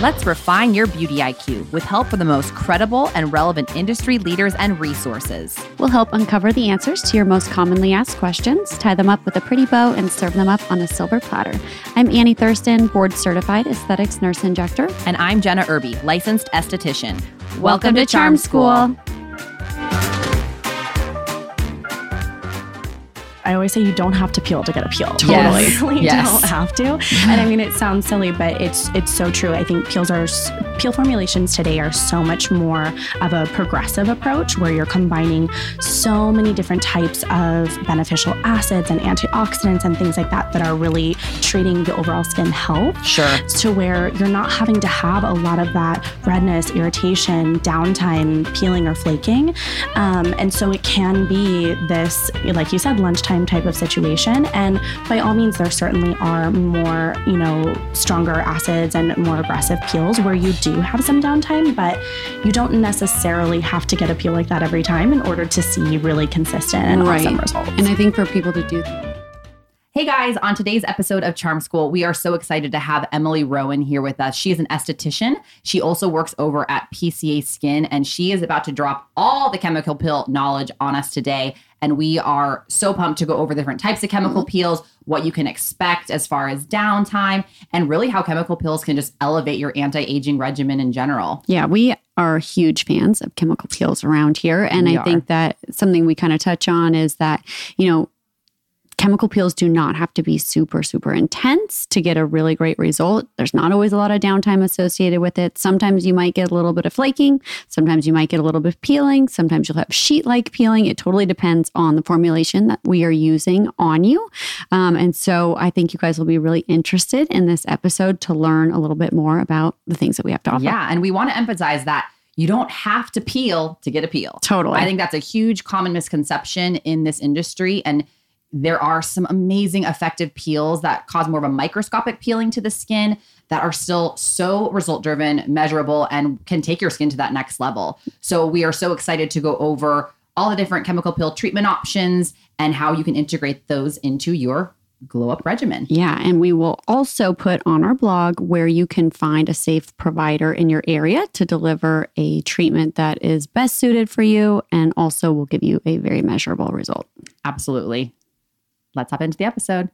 Let's refine your beauty IQ with help from the most credible and relevant industry leaders and resources. We'll help uncover the answers to your most commonly asked questions, tie them up with a pretty bow, and serve them up on a silver platter. I'm Annie Thurston, board certified aesthetics nurse injector. And I'm Jenna Irby, licensed esthetician. Welcome, Welcome to Charm School. I always say you don't have to peel to get a peel. Totally. Yes. you yes. don't have to. And I mean, it sounds silly, but it's it's so true. I think peels are peel formulations today are so much more of a progressive approach where you're combining so many different types of beneficial acids and antioxidants and things like that that are really treating the overall skin health. Sure. To where you're not having to have a lot of that redness, irritation, downtime, peeling or flaking. Um, and so it can be this, like you said, lunchtime time type of situation. And by all means, there certainly are more, you know, stronger acids and more aggressive peels where you do have some downtime, but you don't necessarily have to get a peel like that every time in order to see really consistent and right. awesome results. And I think for people to do Hey guys, on today's episode of Charm School, we are so excited to have Emily Rowan here with us. She is an esthetician. She also works over at PCA Skin, and she is about to drop all the chemical peel knowledge on us today. And we are so pumped to go over different types of chemical mm-hmm. peels, what you can expect as far as downtime, and really how chemical peels can just elevate your anti aging regimen in general. Yeah, we are huge fans of chemical peels around here. And we I are. think that something we kind of touch on is that, you know, Chemical peels do not have to be super, super intense to get a really great result. There's not always a lot of downtime associated with it. Sometimes you might get a little bit of flaking. Sometimes you might get a little bit of peeling. Sometimes you'll have sheet like peeling. It totally depends on the formulation that we are using on you. Um, and so I think you guys will be really interested in this episode to learn a little bit more about the things that we have to offer. Yeah. And we want to emphasize that you don't have to peel to get a peel. Totally. I think that's a huge common misconception in this industry. And there are some amazing effective peels that cause more of a microscopic peeling to the skin that are still so result driven, measurable, and can take your skin to that next level. So, we are so excited to go over all the different chemical peel treatment options and how you can integrate those into your glow up regimen. Yeah. And we will also put on our blog where you can find a safe provider in your area to deliver a treatment that is best suited for you and also will give you a very measurable result. Absolutely let's hop into the episode.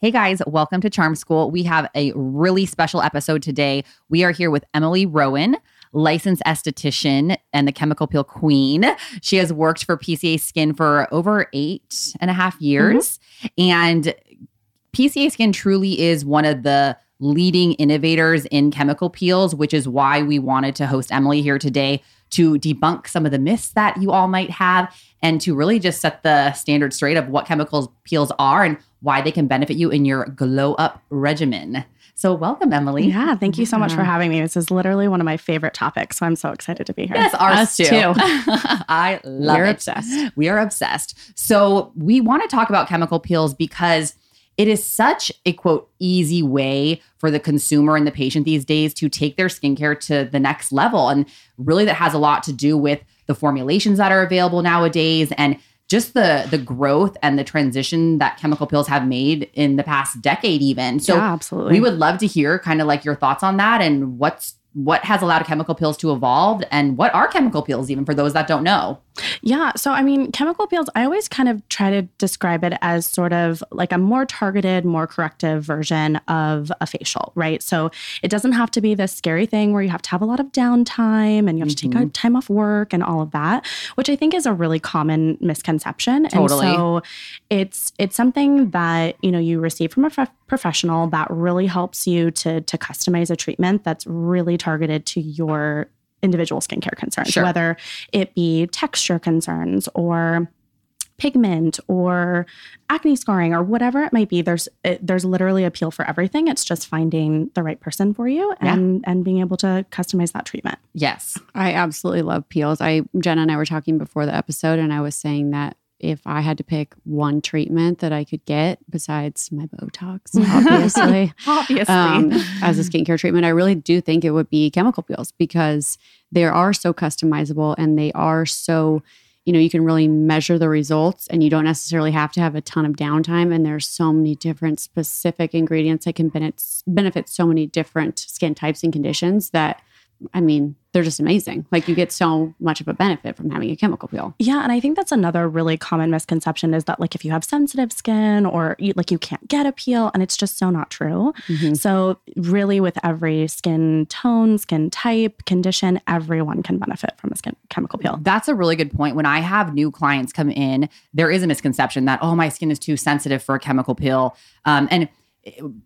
Hey guys, welcome to Charm School. We have a really special episode today. We are here with Emily Rowan, licensed esthetician and the chemical peel queen. She has worked for PCA Skin for over eight and a half years. Mm-hmm. And PCA Skin truly is one of the leading innovators in chemical peels, which is why we wanted to host Emily here today to debunk some of the myths that you all might have and to really just set the standard straight of what chemicals peels are and why they can benefit you in your glow up regimen. So, welcome, Emily. Yeah, thank you so much for mm-hmm. having me. This is literally one of my favorite topics. So, I'm so excited to be here. Yes, ours Us too. too. I love it. We're it. obsessed. We are obsessed. So, we want to talk about chemical peels because it is such a quote easy way for the consumer and the patient these days to take their skincare to the next level. And really, that has a lot to do with the formulations that are available nowadays and just the the growth and the transition that chemical peels have made in the past decade even so yeah, absolutely we would love to hear kind of like your thoughts on that and what's what has allowed chemical peels to evolve and what are chemical peels even for those that don't know yeah so i mean chemical peels i always kind of try to describe it as sort of like a more targeted more corrective version of a facial right so it doesn't have to be this scary thing where you have to have a lot of downtime and you have mm-hmm. to take time off work and all of that which i think is a really common misconception totally. and so it's it's something that you know you receive from a f- professional that really helps you to to customize a treatment that's really targeted to your individual skincare concerns, sure. whether it be texture concerns or pigment or acne scarring or whatever it might be. There's it, there's literally a peel for everything. It's just finding the right person for you and yeah. and being able to customize that treatment. Yes. I absolutely love peels. I jenna and i were talking before the episode and i was saying that if I had to pick one treatment that I could get besides my Botox, obviously, obviously, um, as a skincare treatment, I really do think it would be chemical peels because they are so customizable and they are so you know, you can really measure the results and you don't necessarily have to have a ton of downtime. And there's so many different specific ingredients that can benefit, benefit so many different skin types and conditions that I mean, they're just amazing. Like you get so much of a benefit from having a chemical peel. Yeah, and I think that's another really common misconception is that like if you have sensitive skin or you, like you can't get a peel, and it's just so not true. Mm-hmm. So really, with every skin tone, skin type, condition, everyone can benefit from a skin chemical peel. That's a really good point. When I have new clients come in, there is a misconception that oh my skin is too sensitive for a chemical peel, um, and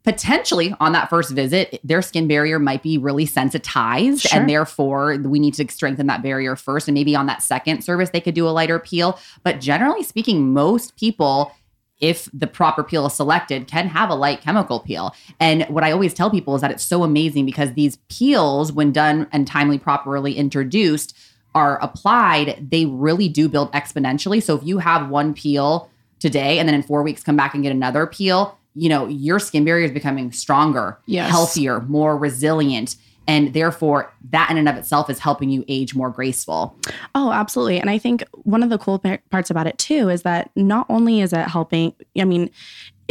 potentially on that first visit, their skin barrier might be really sensitized. Sure. And therefore, we need to strengthen that barrier first. And maybe on that second service, they could do a lighter peel. But generally speaking, most people, if the proper peel is selected, can have a light chemical peel. And what I always tell people is that it's so amazing because these peels, when done and timely, properly introduced, are applied, they really do build exponentially. So if you have one peel today and then in four weeks come back and get another peel, you know, your skin barrier is becoming stronger, yes. healthier, more resilient. And therefore, that in and of itself is helping you age more graceful. Oh, absolutely. And I think one of the cool parts about it too is that not only is it helping, I mean,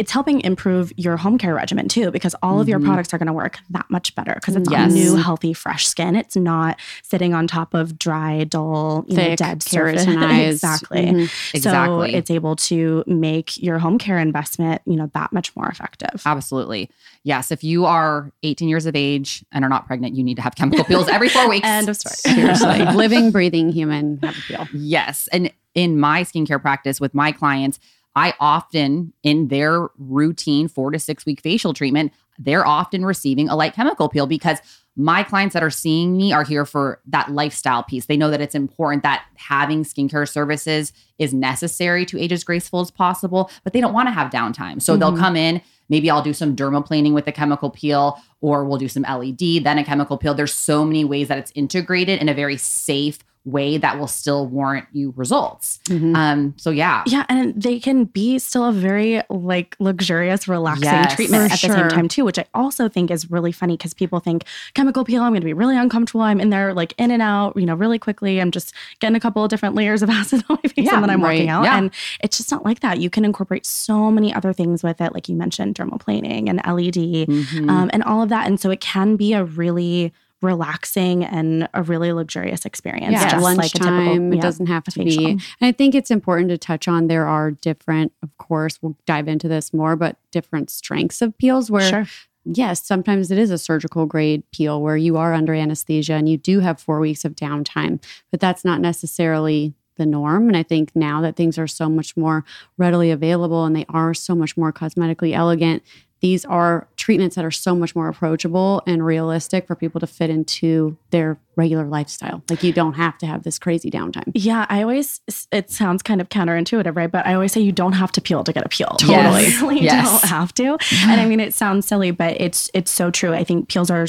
it's helping improve your home care regimen too, because all mm-hmm. of your mm-hmm. products are going to work that much better because it's yes. new, healthy, fresh skin. It's not sitting on top of dry, dull, you Thick, know, dead surface. exactly. Mm-hmm. Exactly. So it's able to make your home care investment, you know, that much more effective. Absolutely. Yes. If you are 18 years of age and are not pregnant, you need to have chemical peels every four weeks. End of story. Seriously. Living, breathing human have a peel. Yes. And in my skincare practice with my clients, I often, in their routine four to six week facial treatment, they're often receiving a light chemical peel because my clients that are seeing me are here for that lifestyle piece. They know that it's important that having skincare services is necessary to age as graceful as possible, but they don't want to have downtime. So mm-hmm. they'll come in, maybe I'll do some dermaplaning with a chemical peel, or we'll do some LED, then a chemical peel. There's so many ways that it's integrated in a very safe, way that will still warrant you results. Mm-hmm. Um, so yeah. Yeah. And they can be still a very like luxurious, relaxing yes, treatment at sure. the same time too, which I also think is really funny because people think chemical peel, I'm gonna be really uncomfortable. I'm in there like in and out, you know, really quickly. I'm just getting a couple of different layers of acid on my face yeah, and then I'm right. working out. Yeah. And it's just not like that. You can incorporate so many other things with it, like you mentioned, dermaplaning and LED mm-hmm. um, and all of that. And so it can be a really relaxing and a really luxurious experience. Yeah, just lunchtime. Like typical, yeah, it doesn't have to facial. be. And I think it's important to touch on there are different, of course, we'll dive into this more, but different strengths of peels where sure. Yes, sometimes it is a surgical grade peel where you are under anesthesia and you do have four weeks of downtime, but that's not necessarily the norm. And I think now that things are so much more readily available and they are so much more cosmetically elegant, these are treatments that are so much more approachable and realistic for people to fit into their regular lifestyle. Like you don't have to have this crazy downtime. Yeah, I always it sounds kind of counterintuitive, right? But I always say you don't have to peel to get a peel. Totally, yes. you yes. don't have to. And I mean, it sounds silly, but it's it's so true. I think peels are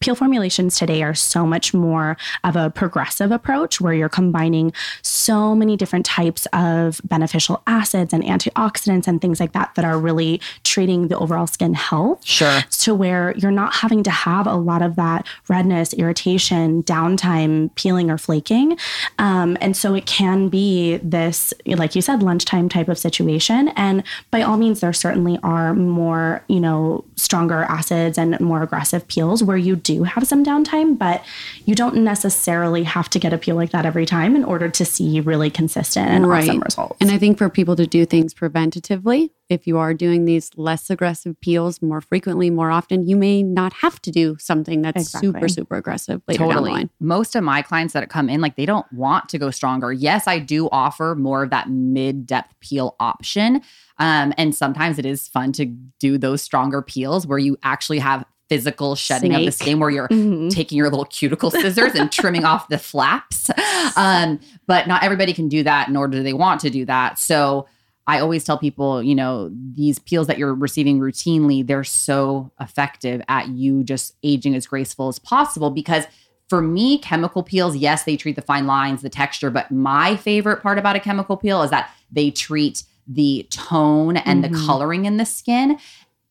peel formulations today are so much more of a progressive approach where you're combining so many different types of beneficial acids and antioxidants and things like that that are really treating the overall skin health. Sure. To where you're not having to have a lot of that redness, irritation, downtime, peeling or flaking. Um, and so it can be this, like you said, lunchtime type of situation. And by all means, there certainly are more, you know, stronger acids and more aggressive peels where you do have some downtime, but you don't necessarily have to get a peel like that every time in order to see really consistent and right. awesome results. And I think for people to do things preventatively, if you are doing these less aggressive peels more frequently, more often, you may not have to do something that's exactly. super, super aggressive later totally. down the line. Most of my clients that come in, like they don't want to go stronger. Yes, I do offer more of that mid depth peel option. Um, and sometimes it is fun to do those stronger peels where you actually have physical shedding Snake. of the skin where you're mm-hmm. taking your little cuticle scissors and trimming off the flaps. Um, but not everybody can do that, nor do they want to do that. So I always tell people, you know, these peels that you're receiving routinely, they're so effective at you just aging as graceful as possible because for me, chemical peels, yes, they treat the fine lines, the texture, but my favorite part about a chemical peel is that they treat the tone and mm-hmm. the coloring in the skin.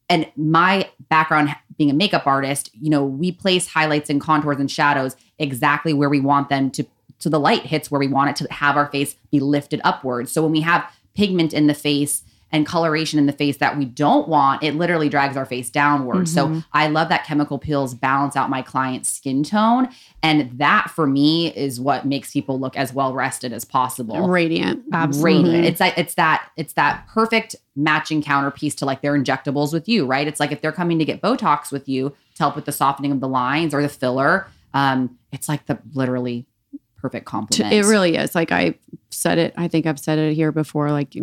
And my background being a makeup artist, you know, we place highlights and contours and shadows exactly where we want them to to the light hits where we want it to have our face be lifted upwards. So when we have pigment in the face and coloration in the face that we don't want, it literally drags our face downward. Mm-hmm. So I love that chemical peels balance out my client's skin tone. And that for me is what makes people look as well rested as possible. Radiant. Absolutely. Radiant. It's that it's that it's that perfect matching counterpiece to like their injectables with you, right? It's like if they're coming to get Botox with you to help with the softening of the lines or the filler, um, it's like the literally perfect complement. It really is. Like I said it, I think I've said it here before. Like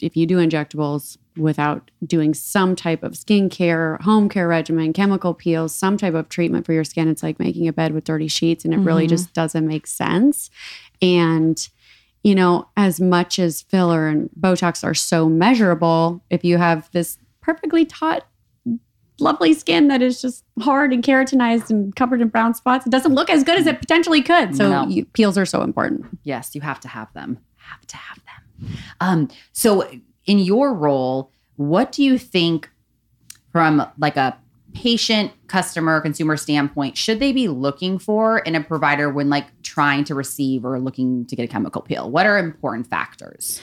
if you do injectables without doing some type of skincare, home care regimen, chemical peels, some type of treatment for your skin, it's like making a bed with dirty sheets and it mm-hmm. really just doesn't make sense. And you know, as much as filler and Botox are so measurable, if you have this perfectly taut lovely skin that is just hard and keratinized and covered in brown spots. It doesn't look as good as it potentially could. So no. you, peels are so important. Yes, you have to have them. Have to have them. Um, so in your role, what do you think from like a patient, customer, consumer standpoint should they be looking for in a provider when like trying to receive or looking to get a chemical peel? What are important factors?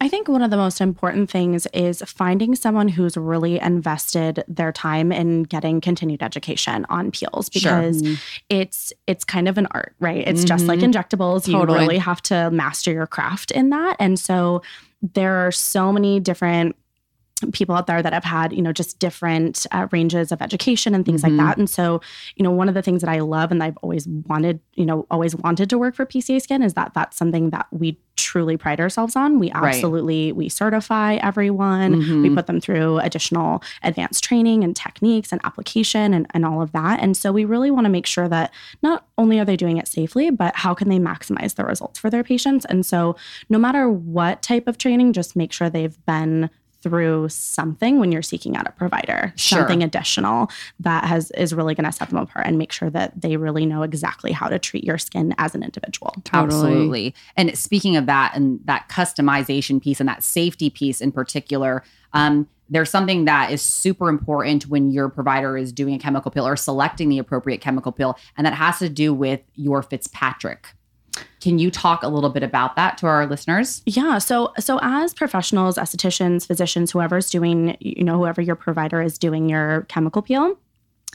I think one of the most important things is finding someone who's really invested their time in getting continued education on peels because sure. it's it's kind of an art, right? It's mm-hmm. just like mm-hmm. injectables. Totally. You really have to master your craft in that. And so there are so many different people out there that have had you know just different uh, ranges of education and things mm-hmm. like that and so you know one of the things that i love and i've always wanted you know always wanted to work for pca skin is that that's something that we truly pride ourselves on we absolutely right. we certify everyone mm-hmm. we put them through additional advanced training and techniques and application and, and all of that and so we really want to make sure that not only are they doing it safely but how can they maximize the results for their patients and so no matter what type of training just make sure they've been through something when you're seeking out a provider, sure. something additional that has is really going to set them apart and make sure that they really know exactly how to treat your skin as an individual. Totally. Absolutely. And speaking of that and that customization piece and that safety piece in particular, um, there's something that is super important when your provider is doing a chemical peel or selecting the appropriate chemical peel, and that has to do with your Fitzpatrick can you talk a little bit about that to our listeners? Yeah. So so as professionals, estheticians, physicians, whoever's doing, you know, whoever your provider is doing your chemical peel,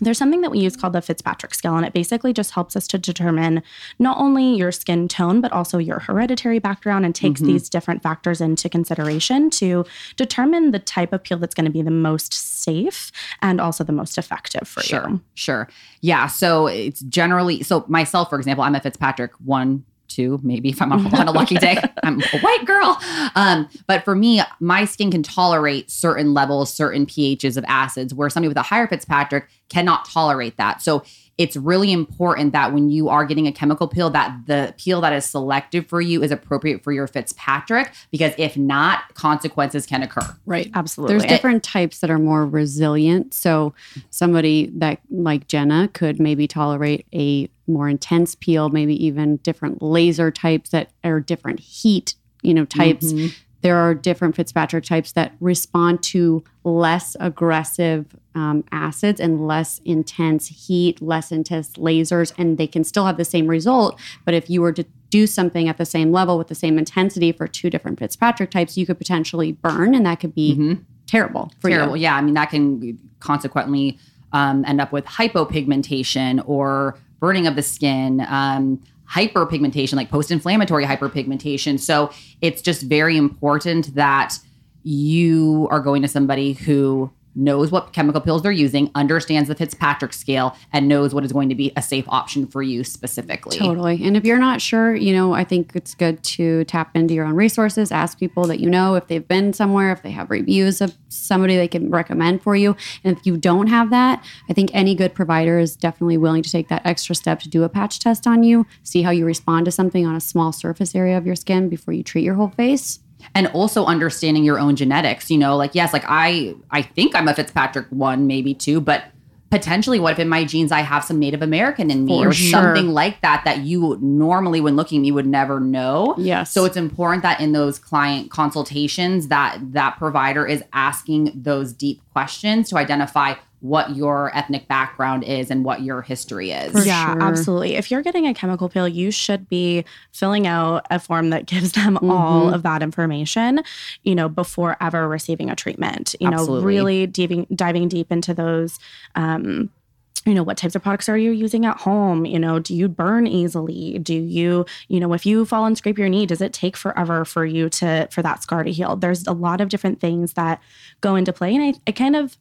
there's something that we use called the Fitzpatrick scale, and it basically just helps us to determine not only your skin tone, but also your hereditary background and takes mm-hmm. these different factors into consideration to determine the type of peel that's going to be the most safe and also the most effective for sure, you. Sure. Yeah. So it's generally, so myself, for example, I'm a Fitzpatrick one two, maybe if I'm on a lucky day. I'm a white girl. Um, but for me, my skin can tolerate certain levels, certain pHs of acids, where somebody with a higher Fitzpatrick cannot tolerate that. So it's really important that when you are getting a chemical peel that the peel that is selected for you is appropriate for your Fitzpatrick because if not consequences can occur. Right. Absolutely. There's different types that are more resilient. So somebody that like Jenna could maybe tolerate a more intense peel, maybe even different laser types that are different heat, you know, types. Mm-hmm. There are different Fitzpatrick types that respond to less aggressive um, acids and less intense heat, less intense lasers, and they can still have the same result. But if you were to do something at the same level with the same intensity for two different Fitzpatrick types, you could potentially burn, and that could be mm-hmm. terrible for terrible. you. Yeah, I mean that can consequently um, end up with hypopigmentation or burning of the skin. Um, hyperpigmentation, like post inflammatory hyperpigmentation. So it's just very important that you are going to somebody who knows what chemical peels they're using, understands the Fitzpatrick scale, and knows what is going to be a safe option for you specifically. Totally. And if you're not sure, you know, I think it's good to tap into your own resources, ask people that you know if they've been somewhere, if they have reviews of somebody they can recommend for you. And if you don't have that, I think any good provider is definitely willing to take that extra step to do a patch test on you, see how you respond to something on a small surface area of your skin before you treat your whole face and also understanding your own genetics you know like yes like i i think i'm a fitzpatrick one maybe two but potentially what if in my genes i have some native american in me For or sure. something like that that you normally when looking me would never know yes so it's important that in those client consultations that that provider is asking those deep questions to identify what your ethnic background is and what your history is. For yeah, sure. absolutely. If you're getting a chemical peel, you should be filling out a form that gives them mm-hmm. all of that information, you know, before ever receiving a treatment. You absolutely. know, really diving diving deep into those um, you know what types of products are you using at home you know do you burn easily do you you know if you fall and scrape your knee does it take forever for you to for that scar to heal there's a lot of different things that go into play and i, I kind of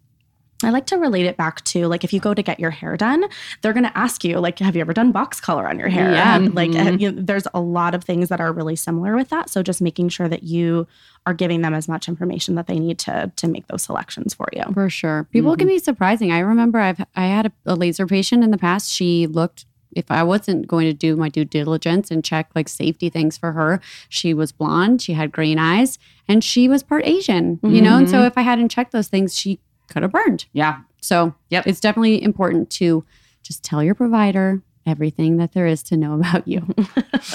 I like to relate it back to like if you go to get your hair done, they're going to ask you like, "Have you ever done box color on your hair?" Yeah, and, like mm-hmm. you know, there's a lot of things that are really similar with that. So just making sure that you are giving them as much information that they need to to make those selections for you. For sure, people mm-hmm. can be surprising. I remember I've I had a, a laser patient in the past. She looked if I wasn't going to do my due diligence and check like safety things for her, she was blonde, she had green eyes, and she was part Asian, you mm-hmm. know? And so mm-hmm. if I hadn't checked those things, she could have burned. Yeah. So, yep. it's definitely important to just tell your provider everything that there is to know about you.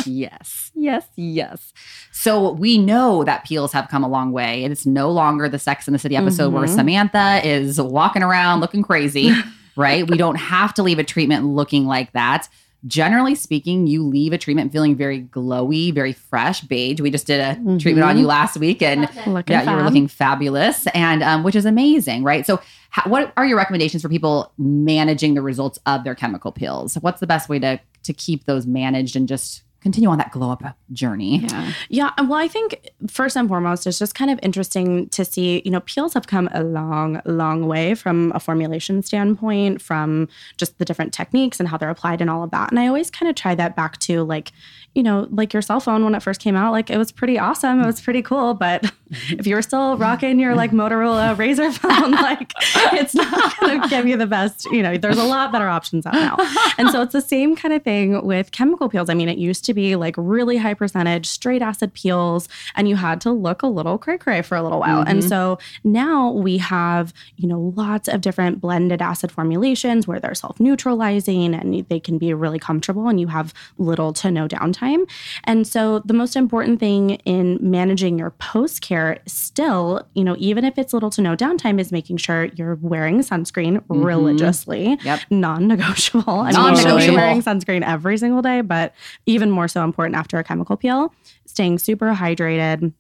yes, yes, yes. So we know that peels have come a long way. It's no longer the Sex in the City episode mm-hmm. where Samantha is walking around looking crazy, right? We don't have to leave a treatment looking like that generally speaking, you leave a treatment feeling very glowy, very fresh, beige. We just did a mm-hmm. treatment on you last week, and looking yeah, fab. you were looking fabulous, and um, which is amazing, right? So, what are your recommendations for people managing the results of their chemical peels? What's the best way to to keep those managed and just continue on that glow up journey. Yeah. Yeah. Well, I think first and foremost, it's just kind of interesting to see, you know, peels have come a long, long way from a formulation standpoint, from just the different techniques and how they're applied and all of that. And I always kind of tie that back to like, you know, like your cell phone when it first came out, like it was pretty awesome. It was pretty cool. But if you were still rocking your like Motorola RAZR phone, like it's not going to give you the best, you know, there's a lot better options out now. And so it's the same kind of thing with chemical peels. I mean, it used to be like really high percentage straight acid peels, and you had to look a little cray cray for a little while. Mm-hmm. And so now we have, you know, lots of different blended acid formulations where they're self neutralizing and they can be really comfortable and you have little to no downtime. And so the most important thing in managing your post care still, you know, even if it's little to no downtime, is making sure you're wearing sunscreen mm-hmm. religiously. Yep. Non-negotiable. I mean, non-negotiable. wearing sunscreen every single day, but even more so important after a chemical peel, staying super hydrated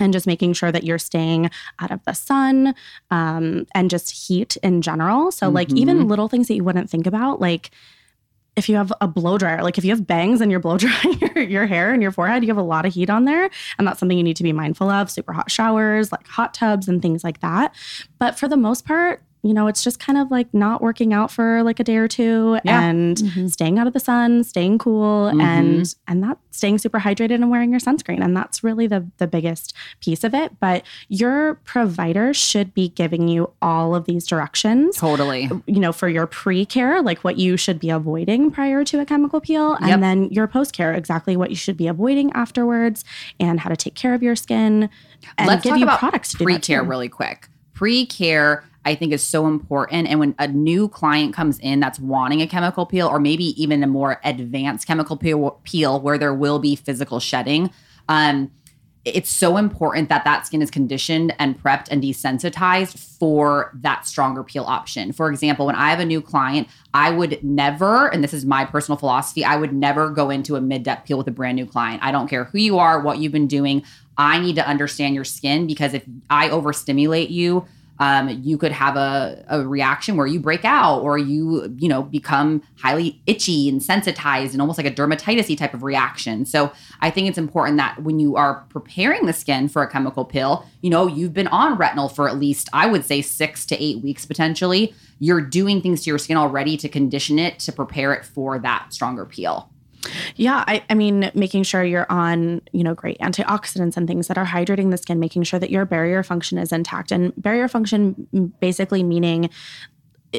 and just making sure that you're staying out of the sun um, and just heat in general. So, mm-hmm. like, even little things that you wouldn't think about, like, if you have a blow dryer, like if you have bangs and you're blow drying your, your hair and your forehead, you have a lot of heat on there. And that's something you need to be mindful of. Super hot showers, like hot tubs and things like that. But for the most part, you know, it's just kind of like not working out for like a day or two yeah. and mm-hmm. staying out of the sun, staying cool mm-hmm. and and that staying super hydrated and wearing your sunscreen. And that's really the the biggest piece of it. But your provider should be giving you all of these directions. Totally. You know, for your pre-care, like what you should be avoiding prior to a chemical peel. Yep. And then your post-care, exactly what you should be avoiding afterwards and how to take care of your skin. And Let's give you products to pre-care really quick. Pre-care I think is so important. And when a new client comes in that's wanting a chemical peel, or maybe even a more advanced chemical peel, peel where there will be physical shedding, um, it's so important that that skin is conditioned and prepped and desensitized for that stronger peel option. For example, when I have a new client, I would never, and this is my personal philosophy, I would never go into a mid depth peel with a brand new client. I don't care who you are, what you've been doing. I need to understand your skin because if I overstimulate you, um, you could have a, a reaction where you break out or you you know become highly itchy and sensitized and almost like a dermatitis type of reaction. So i think it's important that when you are preparing the skin for a chemical peel you know you've been on retinol for at least i would say six to eight weeks potentially. You're doing things to your skin already to condition it to prepare it for that stronger peel yeah, I, I, mean, making sure you're on, you know, great antioxidants and things that are hydrating the skin, making sure that your barrier function is intact. And barrier function basically meaning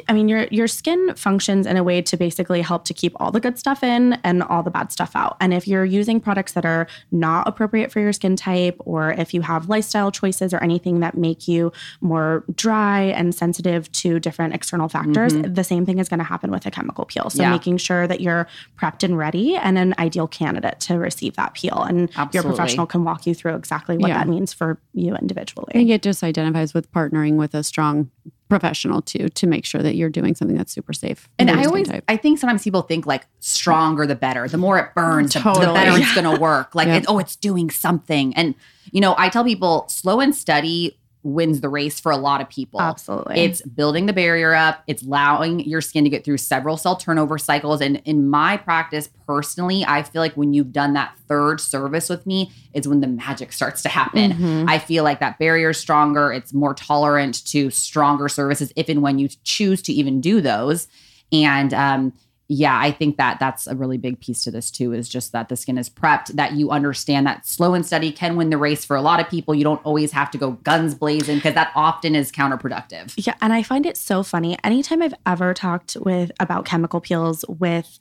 I mean, your your skin functions in a way to basically help to keep all the good stuff in and all the bad stuff out. And if you're using products that are not appropriate for your skin type, or if you have lifestyle choices or anything that make you more dry and sensitive to different external factors, mm-hmm. the same thing is going to happen with a chemical peel. So yeah. making sure that you're prepped and ready and an ideal candidate to receive that peel, and Absolutely. your professional can walk you through exactly what yeah. that means for you individually. I think it just identifies with partnering with a strong professional too to make sure that you're doing something that's super safe. And I always, type. I think sometimes people think like stronger the better. The more it burns, totally. the, better it's going to work. Like, it, oh, it's doing something. And you know, I tell people slow and steady wins the race for a lot of people. Absolutely. It's building the barrier up, it's allowing your skin to get through several cell turnover cycles. And in my practice, personally, I feel like when you've done that third service with me, is when the magic starts to happen. Mm-hmm. I feel like that barrier is stronger, it's more tolerant to stronger services if and when you choose to even do those. And um, yeah, I think that that's a really big piece to this too is just that the skin is prepped, that you understand that slow and steady can win the race for a lot of people. You don't always have to go guns blazing because that often is counterproductive. Yeah, and I find it so funny. Anytime I've ever talked with about chemical peels with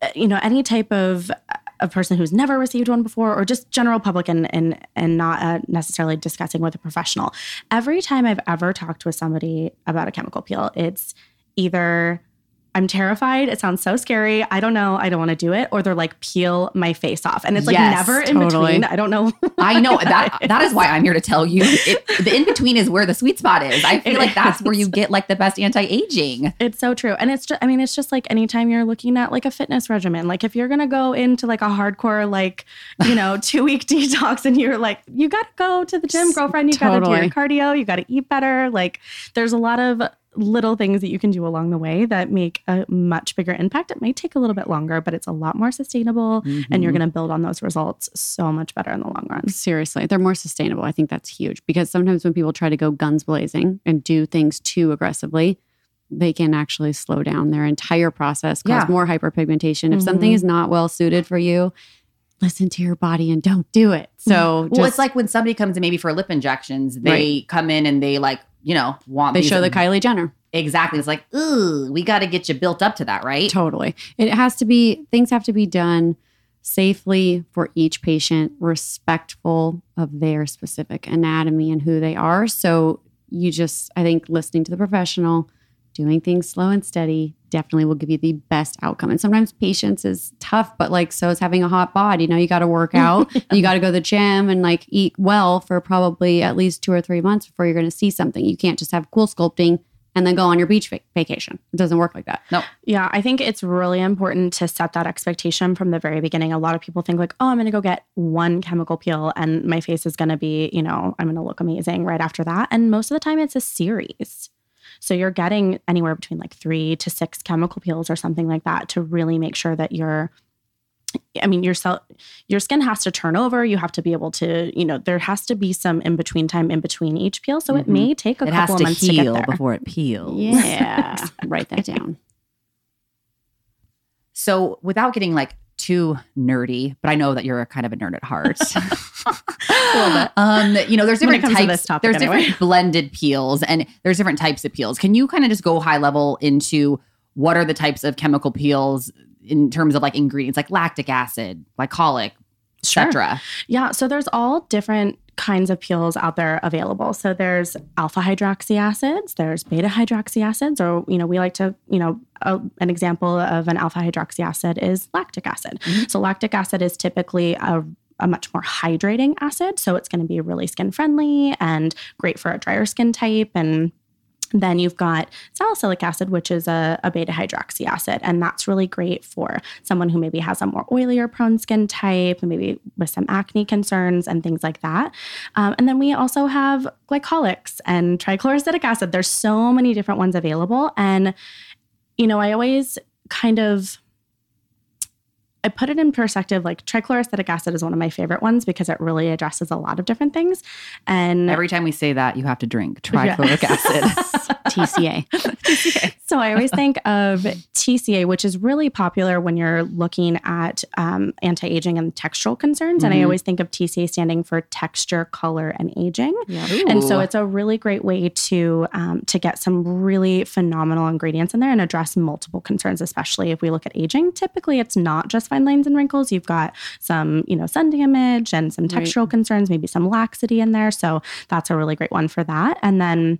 uh, you know any type of a person who's never received one before or just general public and and and not uh, necessarily discussing with a professional every time i've ever talked with somebody about a chemical peel it's either I'm terrified. It sounds so scary. I don't know. I don't want to do it. Or they're like, peel my face off. And it's like yes, never in totally. between. I don't know. I know that that is why I'm here to tell you. It, the in between is where the sweet spot is. I feel it like that's where you get like the best anti-aging. It's so true. And it's just I mean, it's just like anytime you're looking at like a fitness regimen, like if you're gonna go into like a hardcore, like, you know, two week detox and you're like, you gotta go to the gym, girlfriend, you totally. gotta do your cardio, you gotta eat better. Like there's a lot of little things that you can do along the way that make a much bigger impact. It might take a little bit longer, but it's a lot more sustainable mm-hmm. and you're mm-hmm. going to build on those results so much better in the long run. Seriously, they're more sustainable. I think that's huge because sometimes when people try to go guns blazing and do things too aggressively, they can actually slow down their entire process, cause yeah. more hyperpigmentation. Mm-hmm. If something mm-hmm. is not well suited for you, listen to your body and don't do it. So, well, just, it's like when somebody comes in maybe for lip injections, they right. come in and they like you know, want they show the Kylie Jenner. Exactly. It's like, ooh, we got to get you built up to that, right? Totally. It has to be things have to be done safely for each patient, respectful of their specific anatomy and who they are. So you just, I think, listening to the professional, doing things slow and steady definitely will give you the best outcome. And sometimes patience is tough, but like so is having a hot bod. You know, you got to work out, you got to go to the gym and like eat well for probably at least two or three months before you're going to see something. You can't just have CoolSculpting and then go on your beach vac- vacation. It doesn't work like that. No. Yeah, I think it's really important to set that expectation from the very beginning. A lot of people think like, "Oh, I'm going to go get one chemical peel and my face is going to be, you know, I'm going to look amazing right after that." And most of the time it's a series. So you're getting anywhere between like 3 to 6 chemical peels or something like that to really make sure that you're I mean, your cell, your skin has to turn over. You have to be able to, you know, there has to be some in between time in between each peel. So mm-hmm. it may take a it couple of months to heal before it peels. Yeah, write that down. So without getting like too nerdy, but I know that you're a kind of a nerd at heart. um, you know, there's different types. there's anyway. different blended peels, and there's different types of peels. Can you kind of just go high level into what are the types of chemical peels in terms of like ingredients like lactic acid, glycolic, etc. Sure. Yeah, so there's all different kinds of peels out there available. So there's alpha hydroxy acids, there's beta hydroxy acids, or you know we like to you know a, an example of an alpha hydroxy acid is lactic acid. Mm-hmm. So lactic acid is typically a a much more hydrating acid. So it's going to be really skin friendly and great for a drier skin type and then you've got salicylic acid, which is a, a, beta hydroxy acid. And that's really great for someone who maybe has a more oily or prone skin type, maybe with some acne concerns and things like that. Um, and then we also have glycolics and trichloroacetic acid. There's so many different ones available. And, you know, I always kind of I put it in perspective like trichloroacetic acid is one of my favorite ones because it really addresses a lot of different things. And every time we say that, you have to drink trichloric yeah. acid. TCA. TCA. So I always think of TCA, which is really popular when you're looking at um, anti aging and textural concerns. Mm-hmm. And I mm-hmm. always think of TCA standing for texture, color, and aging. Yeah. And so it's a really great way to um, to get some really phenomenal ingredients in there and address multiple concerns, especially if we look at aging. Typically, it's not just fine lines and wrinkles. You've got some, you know, sun damage and some textural right. concerns, maybe some laxity in there. So that's a really great one for that. And then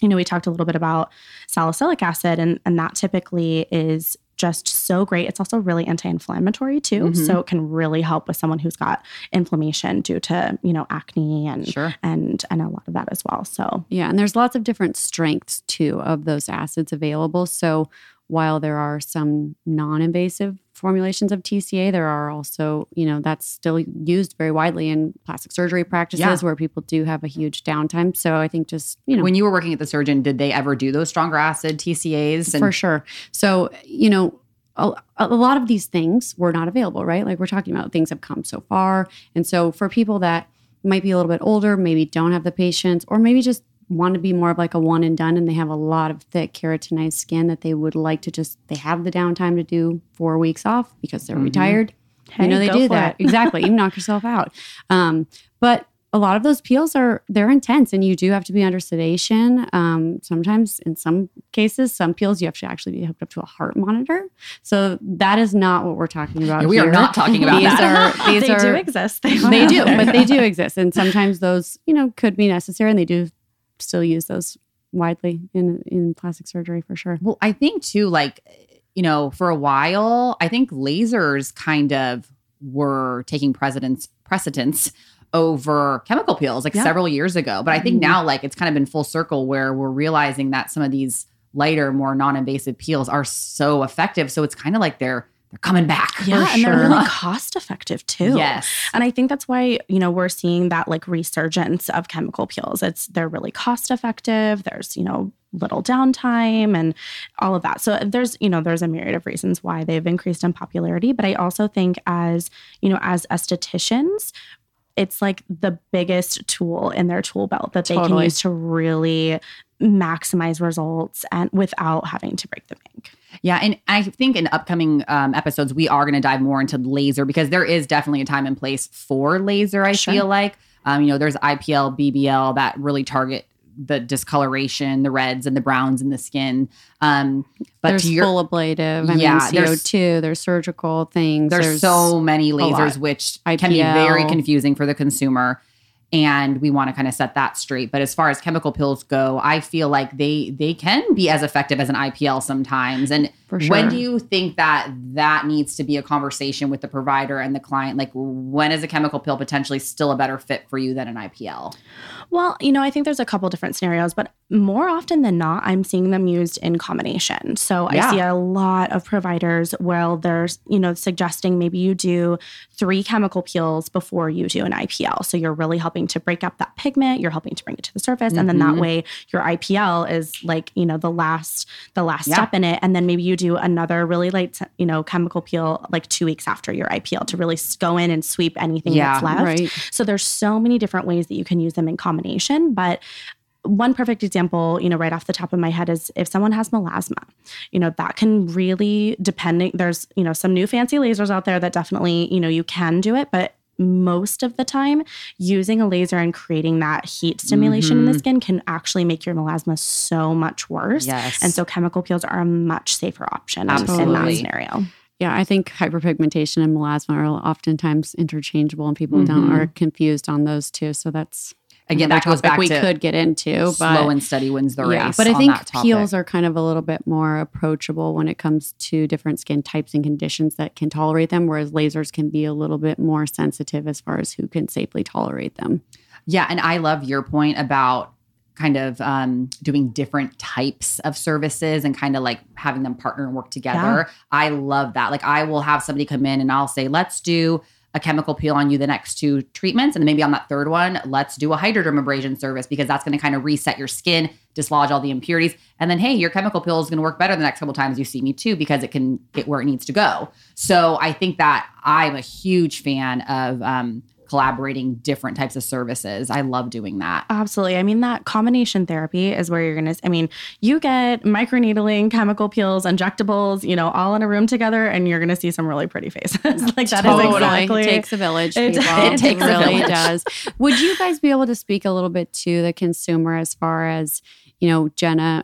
you know, we talked a little bit about salicylic acid, and, and that typically is just so great. It's also really anti-inflammatory too, mm-hmm. so it can really help with someone who's got inflammation due to you know acne and sure. and and a lot of that as well. So yeah, and there's lots of different strengths too of those acids available. So while there are some non-invasive formulations of TCA, there are also, you know, that's still used very widely in plastic surgery practices yeah. where people do have a huge downtime. So I think just, you know. When you were working at the surgeon, did they ever do those stronger acid TCAs? And- For sure. So, you know, a, a, lot of these things were not available, right? Like we're talking about things have come so far. And so for people that might be a little bit older, maybe don't have the patience, or maybe just want to be more of like a one and done and they have a lot of thick keratinized skin that they would like to just they have the downtime to do four weeks off because they're mm-hmm. retired. Hey, you know they do that. exactly. You knock yourself out. Um, but a lot of those peels are they're intense and you do have to be under sedation. Um, sometimes in some cases some peels you have to actually be hooked up to a heart monitor. So that is not what we're talking about we here. are not talking about these that. are, these they are, do exist. They, they do but they do exist and sometimes those you know could be necessary and they do still use those widely in in plastic surgery for sure. Well, I think too, like you know, for a while, I think lasers kind of were taking precedence precedence over chemical peels like yeah. several years ago. But I think mm-hmm. now, like it's kind of been full circle where we're realizing that some of these lighter, more non-invasive peels are so effective. So it's kind of like they're they're coming back. Yeah, ah, and sure. they're really cost effective too. Yes. And I think that's why, you know, we're seeing that like resurgence of chemical peels. It's they're really cost effective. There's, you know, little downtime and all of that. So there's, you know, there's a myriad of reasons why they've increased in popularity, but I also think as, you know, as estheticians, it's like the biggest tool in their tool belt that they totally. can use to really maximize results and without having to break the bank. Yeah, and I think in upcoming um, episodes we are going to dive more into laser because there is definitely a time and place for laser. I sure. feel like um, you know there's IPL, BBL that really target the discoloration, the reds and the browns in the skin. Um, but there's your, full ablative. I yeah, mean, CO2. There's, there's surgical things. There's, there's so many lasers, which IPL. can be very confusing for the consumer and we want to kind of set that straight. But as far as chemical peels go i feel like they they can be as effective as an ipl sometimes. And sure. when do you think that that needs to be a conversation with the provider and the client? Like when is a chemical peel potentially still a better fit for you than an ipl well you know i think there's a couple different scenarios but more often than not i'm seeing them used in combination so yeah. i see a lot of providers where there's you know suggesting maybe you do three chemical peels before you do an ipl so you're really helping to break up that pigment you're helping to bring it to the surface mm-hmm. and then that mm-hmm. way your IPL is like you know the last the last yeah. step in it and then maybe you do another really light you know chemical peel like 2 weeks after your IPL to really go in and sweep anything yeah, that's left right. so there's so many different ways that you can use them in combination but one perfect example, you know, right off the top of my head is if someone has melasma, you know, that can really depending there's, you know, some new fancy lasers out there that definitely, you know, you can do it, but most of the time, using a laser and creating that heat stimulation mm-hmm. in the mm-hmm. skin can actually make your melasma so much worse. Yes. And so chemical peels are a much safer option Absolutely. in that scenario. Yeah, I think hyperpigmentation and melasma are oftentimes interchangeable, and people mm-hmm. don't are confused on those two. So that's again that goes back we to could get into but slow and steady wins the race but i think peels are kind of a little bit more approachable when it comes to different skin types and conditions that can tolerate them whereas lasers can be a little bit more sensitive as far as who can safely tolerate them. Yeah and i love your point about kind of um, doing different types of services and kind of like having them partner and work together. Yeah. i love that. Like i will have somebody come in and i'll say let's do a chemical peel on you the next two treatments. And then maybe on that third one, let's do a hydrodermabrasion service because that's going to kind of reset your skin, dislodge all the impurities. And then, hey, your chemical peel is going to work better the next couple times you see me too because it can get where it needs to go. So I think that I'm a huge fan of um, collaborating different types of services. I love doing that. Absolutely. I mean, that combination therapy is where you're going to, I mean, you get microneedling, chemical peels, injectables, you know, all in a room together, and you're going to see some really pretty faces. like that totally. is exactly. It takes a village. It, it, takes really does. Would you guys be able to speak a little bit to the consumer as far as, you know, Jenna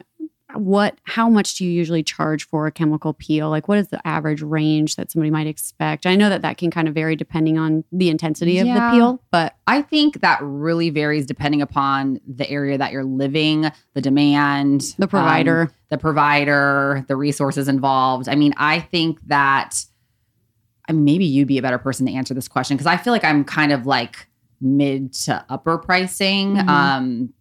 what how much do you usually charge for a chemical peel like what is the average range that somebody might expect i know that that can kind of vary depending on the intensity of Yeah. the peel but I think that really varies depending upon the area that you're living, the demand, the provider um, the provider, the resources involved. I mean, I think that I mean, maybe you'd be a better person to answer this question because I feel like I'm kind of like mid to upper pricing. Mhm. Um,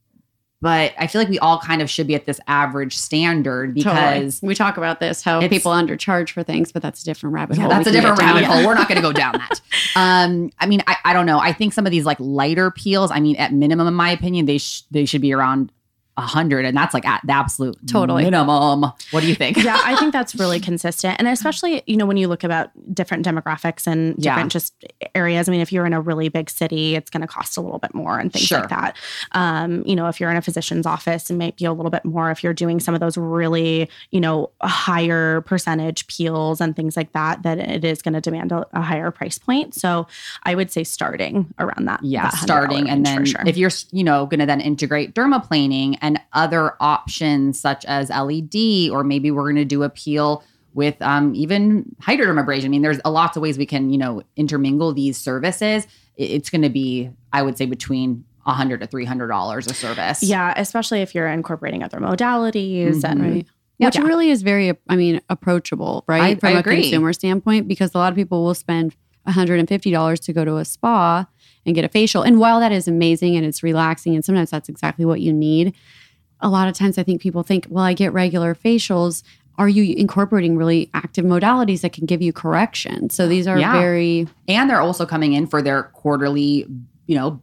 but I feel like we all kind of should be at this average standard Totally. because we talk about this how people undercharge for things but that's a different rabbit yeah, hole that's we a different rabbit hole. We're not going to go down that. Um, I mean, I, I don't know. I think some of these like lighter peels. I mean, at minimum, in my opinion, they sh- they should be around a hundred, and that's like at the absolute Totally. minimum. What do you think? yeah, I think that's really consistent. And especially, you know, when you look about different demographics and Yeah. different just areas. I mean, if you're in a really big city, it's going to cost a little bit more and things Sure. like that. Um, you know, if you're in a physician's office, it might be a little bit more. If you're doing some of those really, you know, higher percentage peels and things like that, that it is going to demand a, a higher price point. So I would say starting around that. yeah, that starting and then sure. if you're you know going to then integrate dermaplaning and other options such as LED, or maybe we're going to do a peel with um, even hydrodermabrasion. I mean, there's a lots of ways we can you know intermingle these services. It's going to be, I would say, between a hundred to three hundred dollars a service. yeah, especially if you're incorporating other modalities and right Yeah. which really is very i mean approachable right I- from I a agree. consumer standpoint because a lot of people will spend $150 to go to a spa and get a facial and while that is amazing and it's relaxing and sometimes that's exactly what you need a lot of times i think people think well i get regular facials are you incorporating really active modalities that can give you correction so these are Yeah. very and they're also coming in for their quarterly, you know,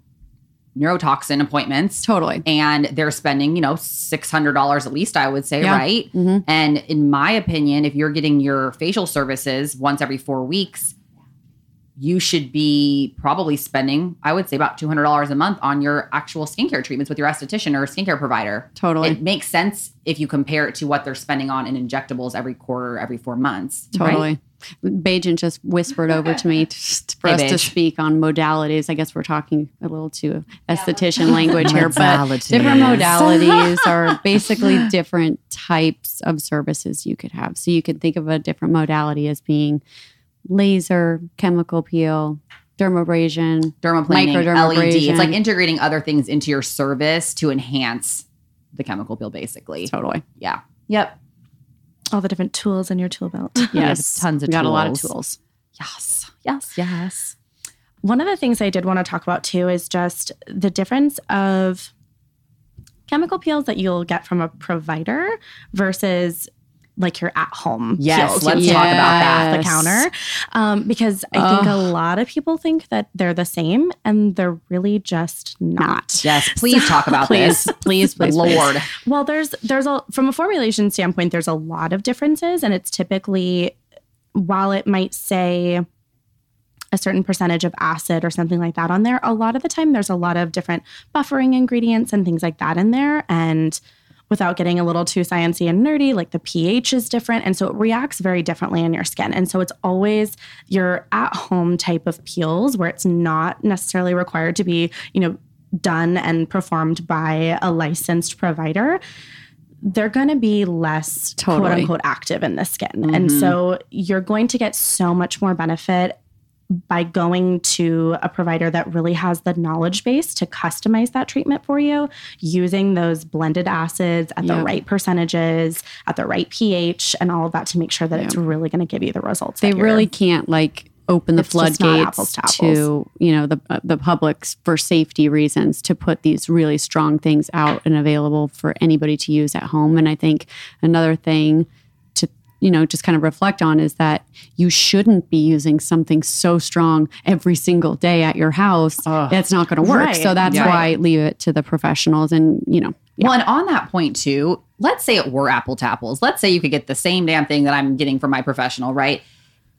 neurotoxin appointments. totally and they're spending, you know, $600 at least, I would say, Yeah. right? hmm And in my opinion, if you're getting your facial services once every four weeks, you should be probably spending, I would say, about $200 a month on your actual skincare treatments with your esthetician or skincare provider. totally It makes sense if you compare it to what they're spending on in injectables every quarter, every four months. right? Totally. Bajan just whispered over to me to, for Hey, us to speak on modalities. I guess we're talking a little too esthetician language here, but Modalities. different modalities are basically different types of services you could have. So you could think of a different modality as being laser, chemical peel, dermabrasion. dermaplaning, LED. Microdermabrasion. It's like integrating other things into your service to enhance the chemical peel, basically. Totally. Yeah. Yep. all the different tools in your tool belt. Yes. tons of We got a lot of tools. tools. Yes. Yes. Yes. One of the things I did want to talk about too is just the difference of chemical peels that you'll get from a provider versus like your at home Yes, peels. let's you talk about that. the counter. Um, because I think a lot of people think that they're the same and they're really just not. Yes. Please talk about Please, this. please, please, please. Lord. Well, there's there's a from a formulation standpoint, there's a lot of differences, and it's typically while it might say a certain percentage of acid or something like that on there, a lot of the time there's a lot of different buffering ingredients and things like that in there. And without getting a little too sciencey and nerdy, like the pH is different. And so it reacts very differently in your skin. And so it's always your at-home type of peels where it's not necessarily required to be, you know, done and performed by a licensed provider, they're going to be less Totally. quote unquote active in the skin. And mm-hmm. so you're going to get so much more benefit by going to a provider that really has the knowledge base to customize that treatment for you using those blended acids at Yeah. the right percentages, at the right pH, and all of that to make sure that it's really going to give you the results. they really can't like open the It's just not floodgates apples to to, you know the uh, the public's for safety reasons to put these really strong things out and available for anybody to use at home and i think another thing you know just kind of reflect on is that you shouldn't be using something so strong every single day at your house Ugh. that's not going to work Right. so that's Yeah. why leave it to the professionals and you know yeah. Well, and on that point too, let's say it were apple to apples. Let's say you could get the same damn thing that I'm getting from my professional, right?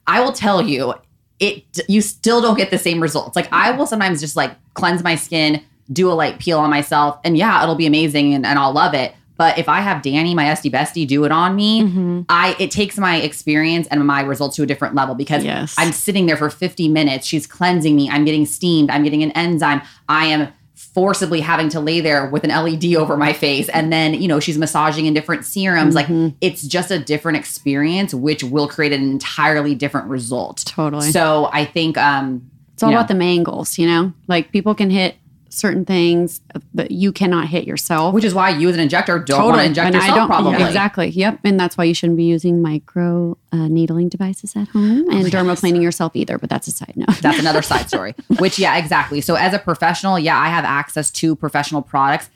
I will tell you, it you still don't get the same results. Like I will sometimes just like cleanse my skin, do a light peel on myself, and yeah, it'll be amazing and, and I'll love it. But if I have Danny, my SD bestie, do it on me, Mhm. I it takes my experience and my results to a different level because Yes. I'm sitting there for 50 minutes. She's cleansing me. I'm getting steamed. I'm getting an enzyme. I am forcibly having to lay there with an LED over my face. And then, you know, she's massaging in different serums. Mm-hmm. Like it's just a different experience, which will create an entirely different result. Totally. So I think um It's all you know, about the angles, you know? Like people can hit certain things, that you cannot hit yourself. which is why you as an injector don't want to inject And yourself probably. yeah, exactly. Yep. And that's why you shouldn't be using micro uh, needling devices at home and dermaplaning yourself either. But that's a side note. That's another side story. Which, yeah, exactly. So, as a professional, yeah, I have access to professional products,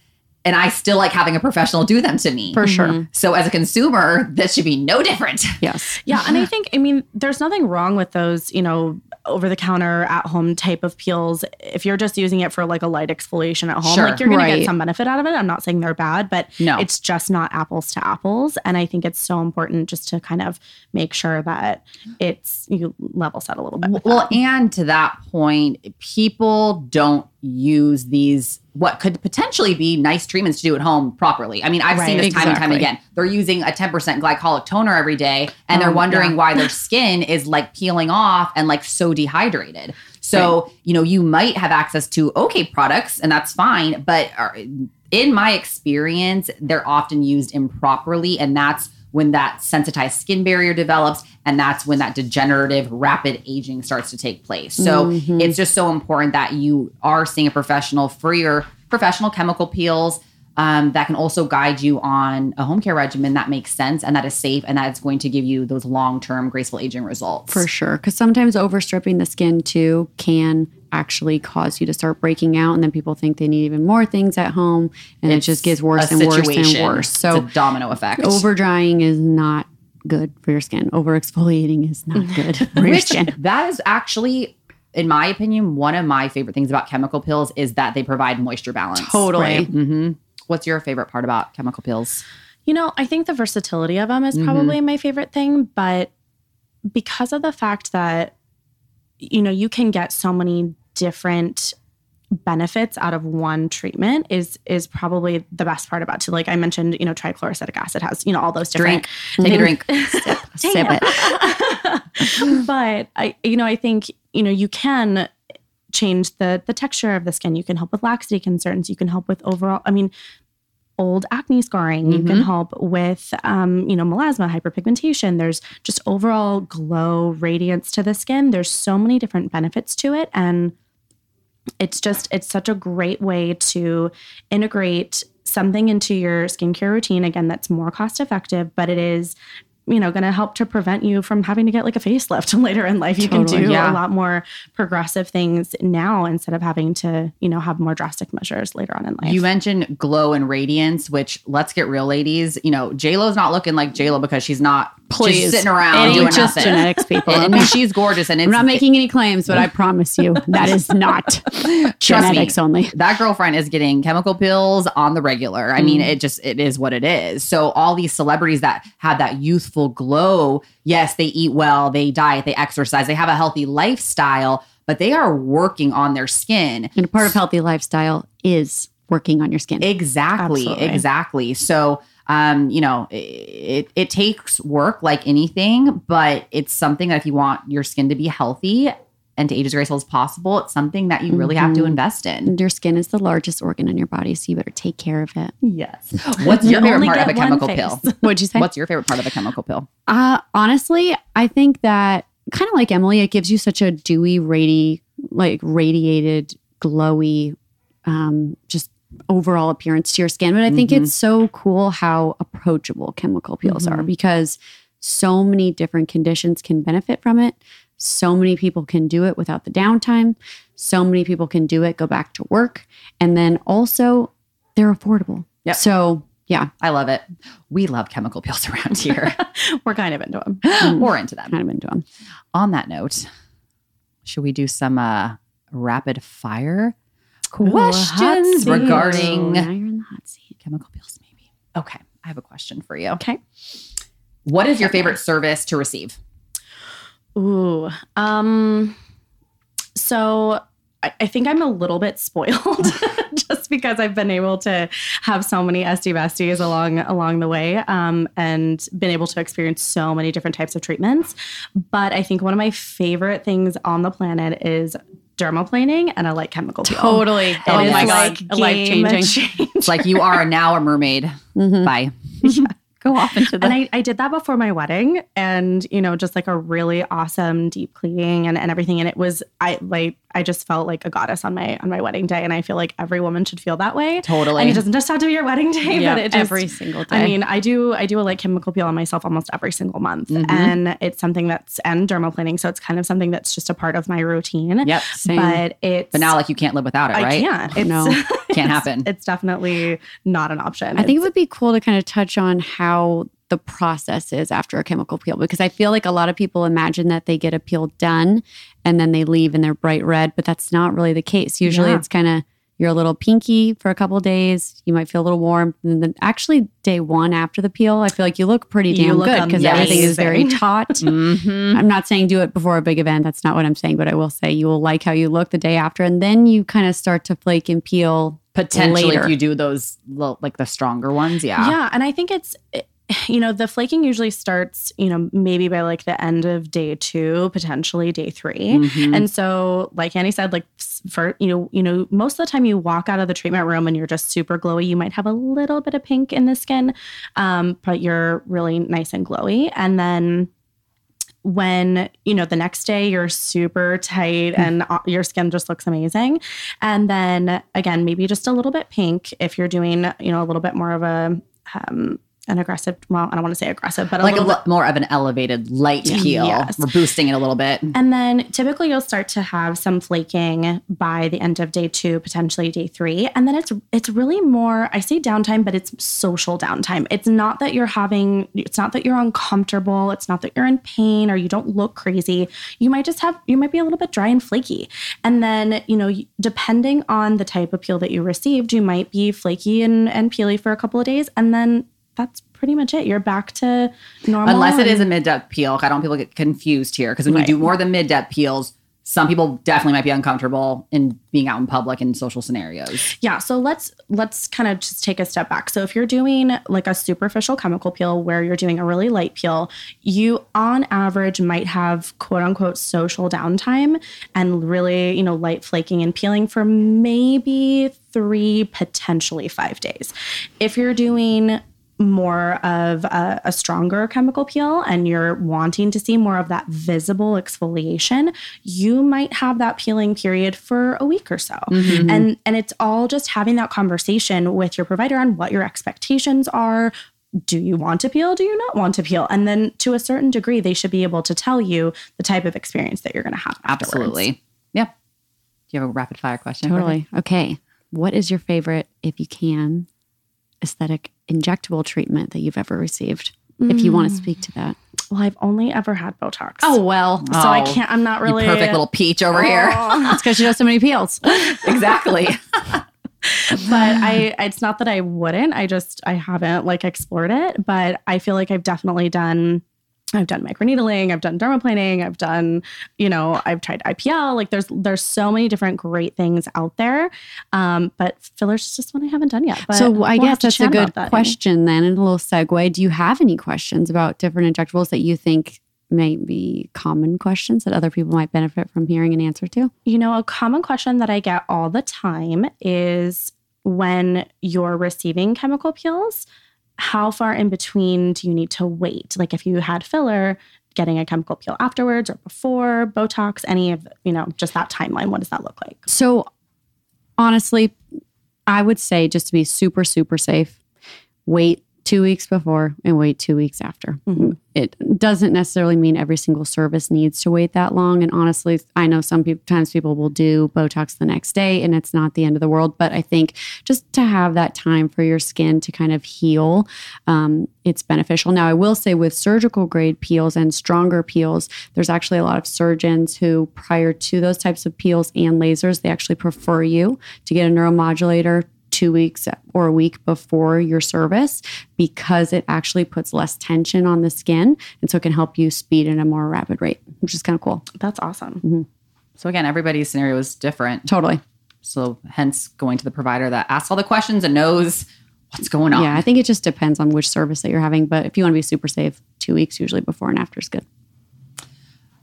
and I still like having a professional do them to me. for sure. Mm-hmm. So, as a consumer, this should be no different. Yes. Yeah, and I think I mean there's nothing wrong with those, you know, over the counter at home type of peels if you're just using it for like a light exfoliation at home. Sure. like you're going to get some benefit out of it. I'm not saying they're bad, but No. it's just not apples to apples and I think it's so important just to kind of make sure that it's you level set a little bit. Well, that. and to that point, people don't use these what could potentially be nice treatments to do at home properly. I mean, I've seen Right, this time and time again. They're using a 10% glycolic toner every day and they're Um, wondering yeah. why their skin is like peeling off and like so dehydrated. So, you know, you might have access to okay products and that's fine, but in my experience, they're often used improperly and that's when that sensitized skin barrier develops and that's when that degenerative rapid aging starts to take place. So it's just so important that you are seeing a professional for your professional chemical peels um, that can also guide you on a home care regimen that makes sense and that is safe and that is going to give you those long-term graceful aging results. For sure. Because sometimes overstripping the skin too can actually cause you to start breaking out. And then people think they need even more things at home. And it just gets worse a and worse and situation. worse. It's So a domino effect. over drying is not good for your skin. Over exfoliating is not good for your skin. that is actually, in my opinion, one of my favorite things about chemical peels is that they provide moisture balance. Totally. hmm What's your favorite part about chemical peels? You know, I think the versatility of them is Mhm. probably my favorite thing, but because of the fact that you know, you can get so many different benefits out of one treatment is is probably the best part about it. Like I mentioned, you know, trichloroacetic acid has, you know, all those different Drink. Take a drink. Sip it. but I you know, I think, you know, you can change the the texture of the skin. You can help with laxity concerns. You can help with overall I mean old acne scarring. You can Mhm. help with um, you know, melasma, hyperpigmentation. There's just overall glow, radiance to the skin. There's so many different benefits to it and it's just it's such a great way to integrate something into your skincare routine again that's more cost effective but it is you know going to help to prevent you from having to get like a facelift later in life you Totally, can do yeah. a lot more progressive things now instead of having to you know have more drastic measures later on in life You mentioned glow and radiance, which let's get real, ladies. You know, J Lo's not looking like J Lo because she's not Please. just sitting around ain't doing just nothing. genetics, people. I mean, she's gorgeous, and it's I'm not making any claims, but I promise you that is not Trust me. genetics only. that girlfriend is getting chemical peels on the regular. I mean, Mm. it just it is what it is. So all these celebrities that have that youthful glow, yes, they eat well, they diet, they exercise, they have a healthy lifestyle, but they are working on their skin. And part of healthy lifestyle is working on your skin. Exactly, Absolutely. exactly. So um, you know, it it takes work like anything, but it's something that if you want your skin to be healthy and to age as graceful as possible, it's something that you really have to Mhm. invest in. And your skin is the largest organ in your body, so you better take care of it. Yes. What's your You favorite part of a chemical peel? What'd you say? What's your favorite part of a chemical peel? Uh, honestly, I think that kind of like Emily, it gives you such a dewy, radi, like radiated, glowy, um, just overall appearance to your skin. But I think Mhm. it's so cool how approachable chemical peels are Mhm. because so many different conditions can benefit from it. So many people can do it without the downtime. So many people can do it, go back to work. And then also, they're affordable. Yep. So, yeah, I love it. We love chemical peels around here. we're kind of into them We're into them. kind of into them. On that note, should we do some uh, rapid fire questions seat. regarding now you're in the hot seat. chemical peels? Maybe. Okay, I have a question for you. okay What is your favorite service to receive? Ooh. Um so I, I think I'm a little bit spoiled just because I've been able to have so many SD besties along along the way um, and been able to experience so many different types of treatments. But I think one of my favorite things on the planet is dermaplaning and a light chemical peel. Totally. Oh my is God. like Life game changing. changing. It's like you are now a mermaid. Mhm. Bye. Go off into the. And I, I did that before my wedding and, you know, just like a really awesome deep cleaning and, and everything. And it was, I like, I just felt like a goddess on my, on my wedding day. And I feel like every woman should feel that way. totally. And it doesn't just have to be your wedding day, Yeah, but it just, every single day. I mean, I do, I do a like chemical peel on myself almost every single month. Mhm. And it's something that's, and dermaplaning. So it's kind of something that's just a part of my routine. Yep. Same. But it's, But now, like, you can't live without it, I right? can't. It's, No. Can't happen. It's definitely not an option. I think it would be cool to kind of touch on how the process is after a chemical peel because I feel like a lot of people imagine that they get a peel done and then they leave and they're bright red, but that's not really the case. Usually Yeah. it's kind of you're a little pinky for a couple days. You might feel a little warm. And then actually day one after the peel, I feel like you look pretty damn look good because everything is very taut. hmm I'm not saying do it before a big event. That's not what I'm saying, but I will say you will like how you look the day after. And then you kind of start to flake and peel Potentially, later. if you do those, like the stronger ones, yeah. Yeah, and I think it's you know the flaking usually starts you know maybe by like the end of day two, potentially day 3 Mhm. And so, like Annie said, like for you know, you know, most of the time you walk out of the treatment room and you're just super glowy. You might have a little bit of pink in the skin, um, but you're really nice and glowy. And then when you know the next day you're super tight and uh, your skin just looks amazing and then again maybe just a little bit pink if you're doing you know a little bit more of a um an aggressive well i don't want to say aggressive but a like a little bit more of an elevated light peel. Yes. We're boosting it a little bit. and then typically you'll start to have some flaking by the end of day two, potentially day three. And then it's it's really more, I say downtime, but it's social downtime. It's not that you're having, it's not that you're uncomfortable, it's not that you're in pain or you don't look crazy. You might just have, you might be a little bit dry and flaky. And then, you know, depending on the type of peel that you received, you might be flaky and, and peely for a couple of days. And then that's pretty much it. You're back to normal. Unless it is a mid depth peel. I don't want people to get confused here because when Right. you do more than mid depth peels, some people definitely might be uncomfortable in being out in public in social scenarios. Yeah, so let's let's kind of just take a step back. So if you're doing like a superficial chemical peel where you're doing a really light peel, you on average might have quote unquote social downtime and really, you know, light flaking and peeling for maybe 3 potentially 5 days. If you're doing more of a, a stronger chemical peel and you're wanting to see more of that visible exfoliation, you might have that peeling period for a week or so. Mm-hmm. And and it's all just having that conversation with your provider on what your expectations are. Do you want to peel? Do you not want to peel? And then to a certain degree, they should be able to tell you the type of experience that you're going to have. afterwards. Absolutely. Yep. Do you have a rapid fire question? Totally. Okay. What is your favorite, if you can, aesthetic injectable treatment that you've ever received? If you want to mm. speak to that. Well, I've only ever had Botox. Oh well. so I Oh, can't. I'm not oh, really perfect little peach over here. That's because she does so many peels. exactly. but I it's not that I wouldn't. I just I haven't like explored it, but I feel like I've definitely done I've done microneedling, I've done dermaplaning, I've done, you know, I've tried IPL. Like there's there's so many different great things out there. Um, but fillers is just one I haven't done yet. But so I we'll guess that's a good that. question then, and a little segue. Do you have any questions about different injectables that you think may be common questions that other people might benefit from hearing an answer to? You know, a common question that I get all the time is when you're receiving chemical peels, how far in between do you need to wait? Like if you had filler, getting a chemical peel afterwards or before, Botox, any of, you know, just that timeline, what does that look like? So honestly, I would say just to be super, super safe, wait two weeks before and wait two weeks after. Mhm. It doesn't necessarily mean every single service needs to wait that long. And honestly, I know some people, times people will do Botox the next day and it's not the end of the world. But I think just to have that time for your skin to kind of heal, um, it's beneficial. Now, I will say with surgical grade peels and stronger peels, there's actually a lot of surgeons who, prior to those types of peels and lasers, they actually prefer you to get a neuromodulator two weeks or a week before your service because it actually puts less tension on the skin. And so it can help you speed at a more rapid rate, which is kind of cool. That's awesome. Mm-hmm. So again, everybody's scenario is different. Totally. So hence going to the provider that asks all the questions and knows what's going on. Yeah, I think it just depends on which service that you're having. But if you want to be super safe, two weeks usually before and after is good.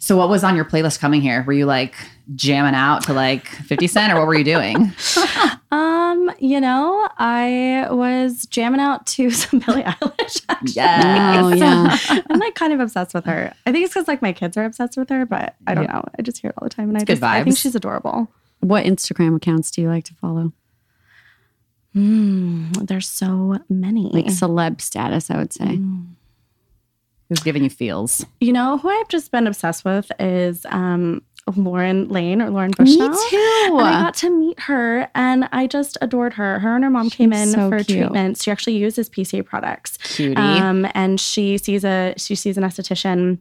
So what was on your playlist coming here? Were you like jamming out to like 50 Cent or what were you doing? um, you know, I was jamming out to some Billie Eilish. Actually. Yes. Oh, yeah. I'm like kind of obsessed with her. I think it's because like my kids are obsessed with her, but I don't Yeah. know. I just hear it all the time, and I It's good just I think she's adorable. What Instagram accounts do you like to follow? Mm, there's so many. Like celeb status, I would say. Who's giving you feels? You know who I've just been obsessed with is um, Lauren Lane or Lauren Bushnell. Me too. And I got to meet her and I just adored her. Her and her mom came in so for cute. treatments. She actually uses PCA products. Cutie. Um, and she sees a she sees an esthetician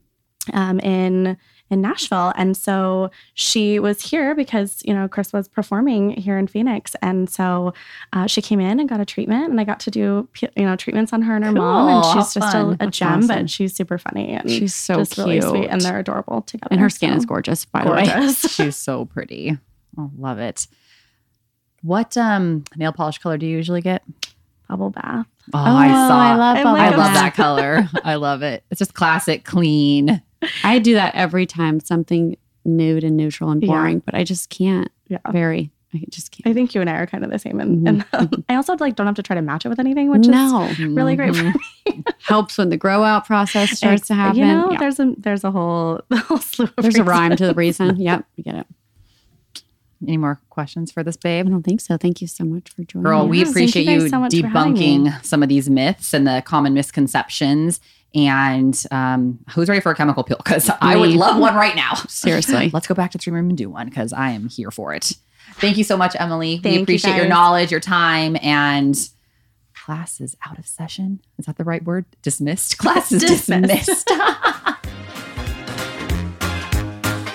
um, in in Nashville, and so she was here because you know Chris was performing here in Phoenix, and so uh, she came in and got a treatment, and I got to do you know treatments on her and her mom, and Cool. How she's just a, a gem, awesome. but she's super funny and She's so just really sweet, cute. and they're adorable together. And her skin so. is gorgeous, by the way. She's so pretty. Oh, love it. What um nail polish color do you usually get? Bubble bath. Oh, I saw. I love I'm bubble like I love that color. I love it. It's just classic, clean. I do that every time something nude and neutral and Yeah. boring, but I just can't Yeah. vary. I just can't. I think you and I are kind of the same, and, Mhm. and I also like don't have to try to match it with anything, which no, is really great for Mhm. me. helps when the grow out process starts to happen. You know, Yeah. there's a there's a whole the whole slew of There's a rhyme to the reason. Yep, we get it. Any more questions for this babe? I don't think so. Thank you so much for joining. Girl, me. we Yes, thank you appreciate you, so much for having me. debunking some of these myths and the common misconceptions. And um, who's ready for a chemical peel? Because I would love one right now. Seriously. Let's go back to the dream room and do one because I am here for it. Thank you so much, Emily. Thank we you, appreciate your knowledge, your time, and class is out of session. Is that the right word? Dismissed. Class is Dismissed. dismissed.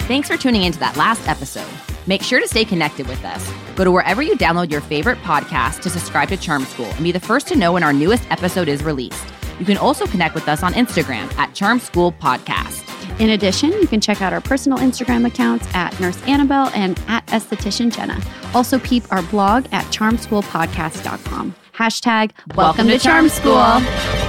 Thanks for tuning into that last episode. Make sure to stay connected with us. Go to wherever you download your favorite podcast to subscribe to Charm School and be the first to know when our newest episode is released. You can also connect with us on Instagram at Charm School Podcast. In addition, you can check out our personal Instagram accounts at Nurse Annabelle and at Esthetician Jenna. Also, peep our blog at charmschoolpodcast.com. Hashtag welcome, to Charm School.